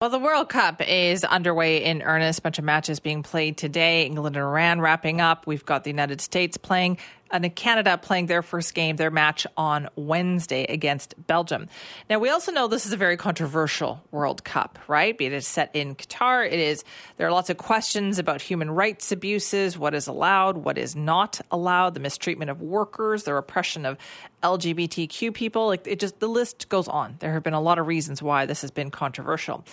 Well, the World Cup is underway in earnest. A bunch of matches being played today. England and Iran wrapping up. We've got the United States playing and Canada playing their first game, their match on Wednesday against Belgium. Now, we also know this is a very controversial World Cup, right? It is set in Qatar. It is, there are lots of questions about human rights abuses, what is allowed, what is not allowed, the mistreatment of workers, the repression of LGBTQ people. Like it just, the list goes on. There have been a lot of reasons why this has been controversial.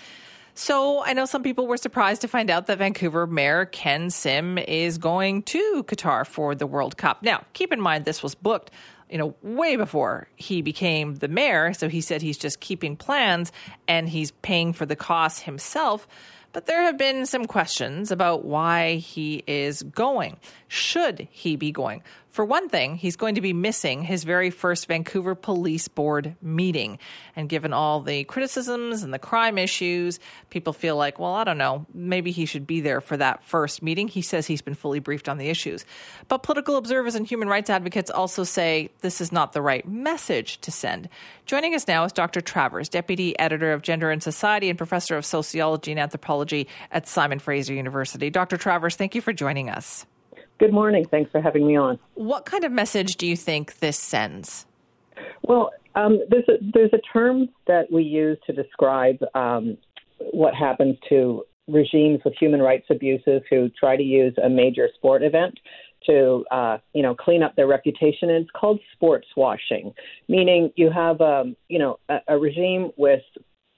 So I know some people were surprised to find out that Vancouver Mayor Ken Sim is going to Qatar for the World Cup. Now, keep in mind this was booked you know, way before he became the mayor. So he said he's just keeping plans and he's paying for the costs himself. But there have been some questions about why he is going. Should he be going? For one thing, he's going to be missing his very first Vancouver Police Board meeting. And given all the criticisms and the crime issues, people feel like, well, I don't know, maybe he should be there for that first meeting. He says he's been fully briefed on the issues. But political observers and human rights advocates also say this is not the right message to send. Joining us now is Dr. Travers, Deputy Editor of Gender and Society and Professor of Sociology and Anthropology at Simon Fraser University. Dr. Travers, thank you for joining us. Good morning. Thanks for having me on. What kind of message do you think this sends? Well, um, there's a there's a term that we use to describe um, what happens to regimes with human rights abuses who try to use a major sport event to uh, you know clean up their reputation, and it's called sports washing, meaning you have um, you know a, a regime with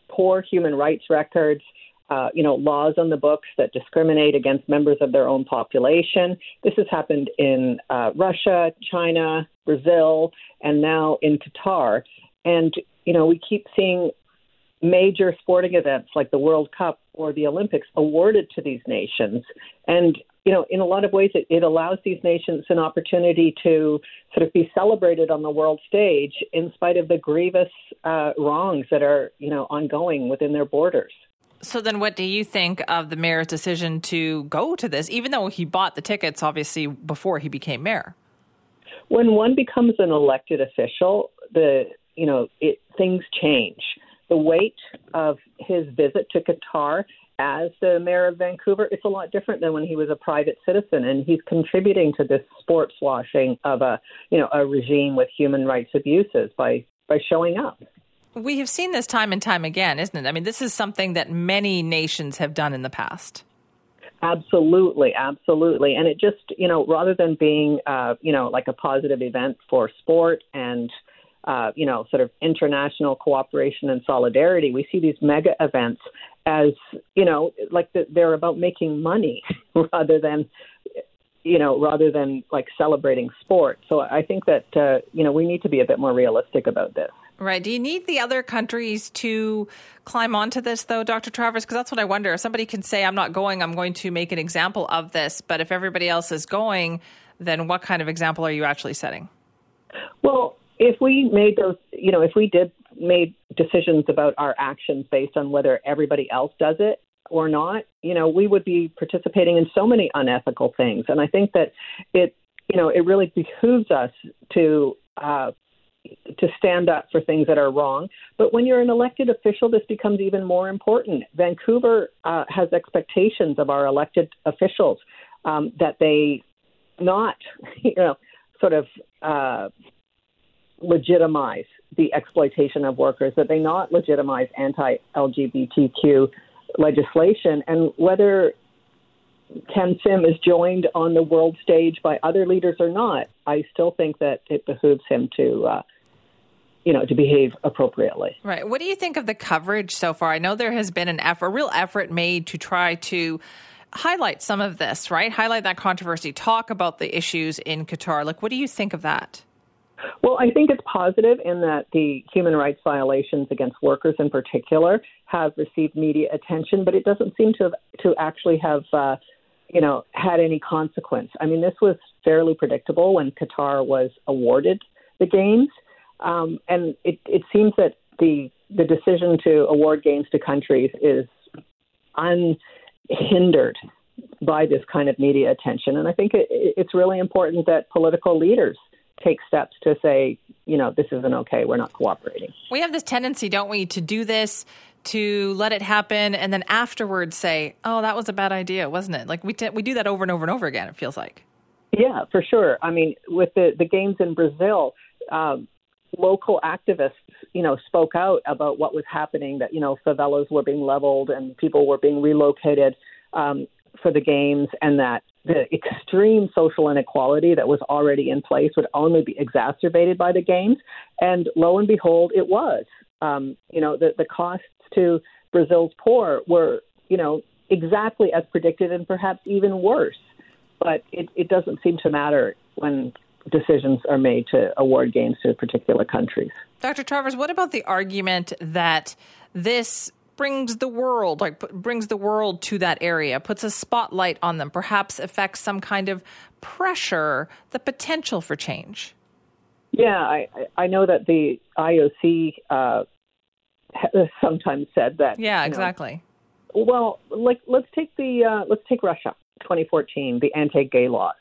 poor human rights records uh, you know, laws on the books that discriminate against members of their own population. This has happened in uh, Russia, China, Brazil, and now in Qatar. And, you know, we keep seeing major sporting events like the World Cup or the Olympics awarded to these nations. And, you know, in a lot of ways, it, it allows these nations an opportunity to sort of be celebrated on the world stage in spite of the grievous uh, wrongs that are, you know, ongoing within their borders. So then, what do you think of the mayor's decision to go to this, even though he bought the tickets, obviously, before he became mayor? When one becomes an elected official, the you know it, things change. The weight of his visit to Qatar as the mayor of Vancouver, it's a lot different than when he was a private citizen, and he's contributing to this sports washing of a you know a regime with human rights abuses by by showing up. We have seen this time and time again, isn't it? I mean, this is something that many nations have done in the past. Absolutely, absolutely. And it just, you know, rather than being, uh, you know, like a positive event for sport and, uh, you know, sort of international cooperation and solidarity, we see these mega events as, you know, like the, they're about making money rather than, you know, rather than like celebrating sport. So I think that, uh, you know, we need to be a bit more realistic about this. Right. Do you need the other countries to climb onto this, though, Dr. Travers? Because that's what I wonder. If somebody can say, I'm not going, I'm going to make an example of this. But if everybody else is going, then what kind of example are you actually setting? Well, if we made those, you know, if we did made decisions about our actions based on whether everybody else does it or not, you know, we would be participating in so many unethical things. And I think that it, you know, it really behooves us to uh, to stand up for things that are wrong. But when you're an elected official, this becomes even more important. Vancouver uh, has expectations of our elected officials um, that they not, you know, sort of uh, legitimize the exploitation of workers, that they not legitimize anti-LGBTQ legislation, and whether Ken Sim is joined on the world stage by other leaders or not, I still think that it behooves him to, uh, you know, to behave appropriately. Right. What do you think of the coverage so far? I know there has been an effort, a real effort made to try to highlight some of this, right? Highlight that controversy, talk about the issues in Qatar. Like, what do you think of that? Well, I think it's positive in that the human rights violations against workers in particular have received media attention, but it doesn't seem to have, to actually have uh, you know, had any consequence. I mean, this was fairly predictable when Qatar was awarded the games, um, and it, it seems that the the decision to award games to countries is unhindered by this kind of media attention. And I think it, it's really important that political leaders take steps to say, you know, this isn't okay. We're not cooperating. We have this tendency, don't we, to do this to let it happen and then afterwards say, "Oh, that was a bad idea, wasn't it?" Like we t- we do that over and over and over again. It feels like. Yeah, for sure. I mean, with the the games in Brazil, um, local activists, you know, spoke out about what was happening. That you know, favelas were being leveled and people were being relocated um, for the games, and that the extreme social inequality that was already in place would only be exacerbated by the games. And lo and behold, it was. Um, you know, the, the costs to Brazil's poor were, you know, exactly as predicted and perhaps even worse. But it, it doesn't seem to matter when decisions are made to award games to particular countries. Dr. Travers, what about the argument that this brings the world like brings the world to that area puts a spotlight on them perhaps affects some kind of pressure the potential for change yeah i i know that the ioc uh, sometimes said that yeah exactly know, well like let's take the uh, let's take russia 2014 the anti-gay laws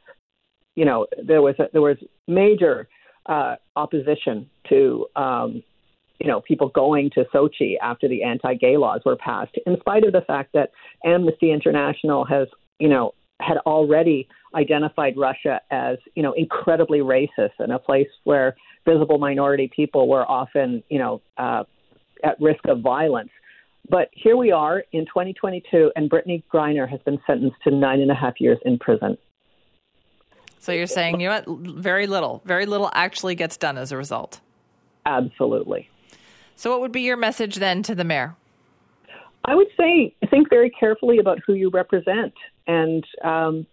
you know there was a, there was major uh, opposition to um, you know, people going to Sochi after the anti-gay laws were passed, in spite of the fact that Amnesty International has, you know, had already identified Russia as, you know, incredibly racist and a place where visible minority people were often, you know, uh, at risk of violence. But here we are in 2022, and Brittney Griner has been sentenced to nine and a half years in prison. So you're saying, you know what, very little, very little actually gets done as a result. Absolutely. So, what would be your message then to the mayor? I would say think very carefully about who you represent and um,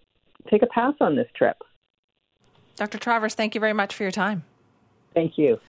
take a pass on this trip. Dr. Travers, thank you very much for your time. Thank you.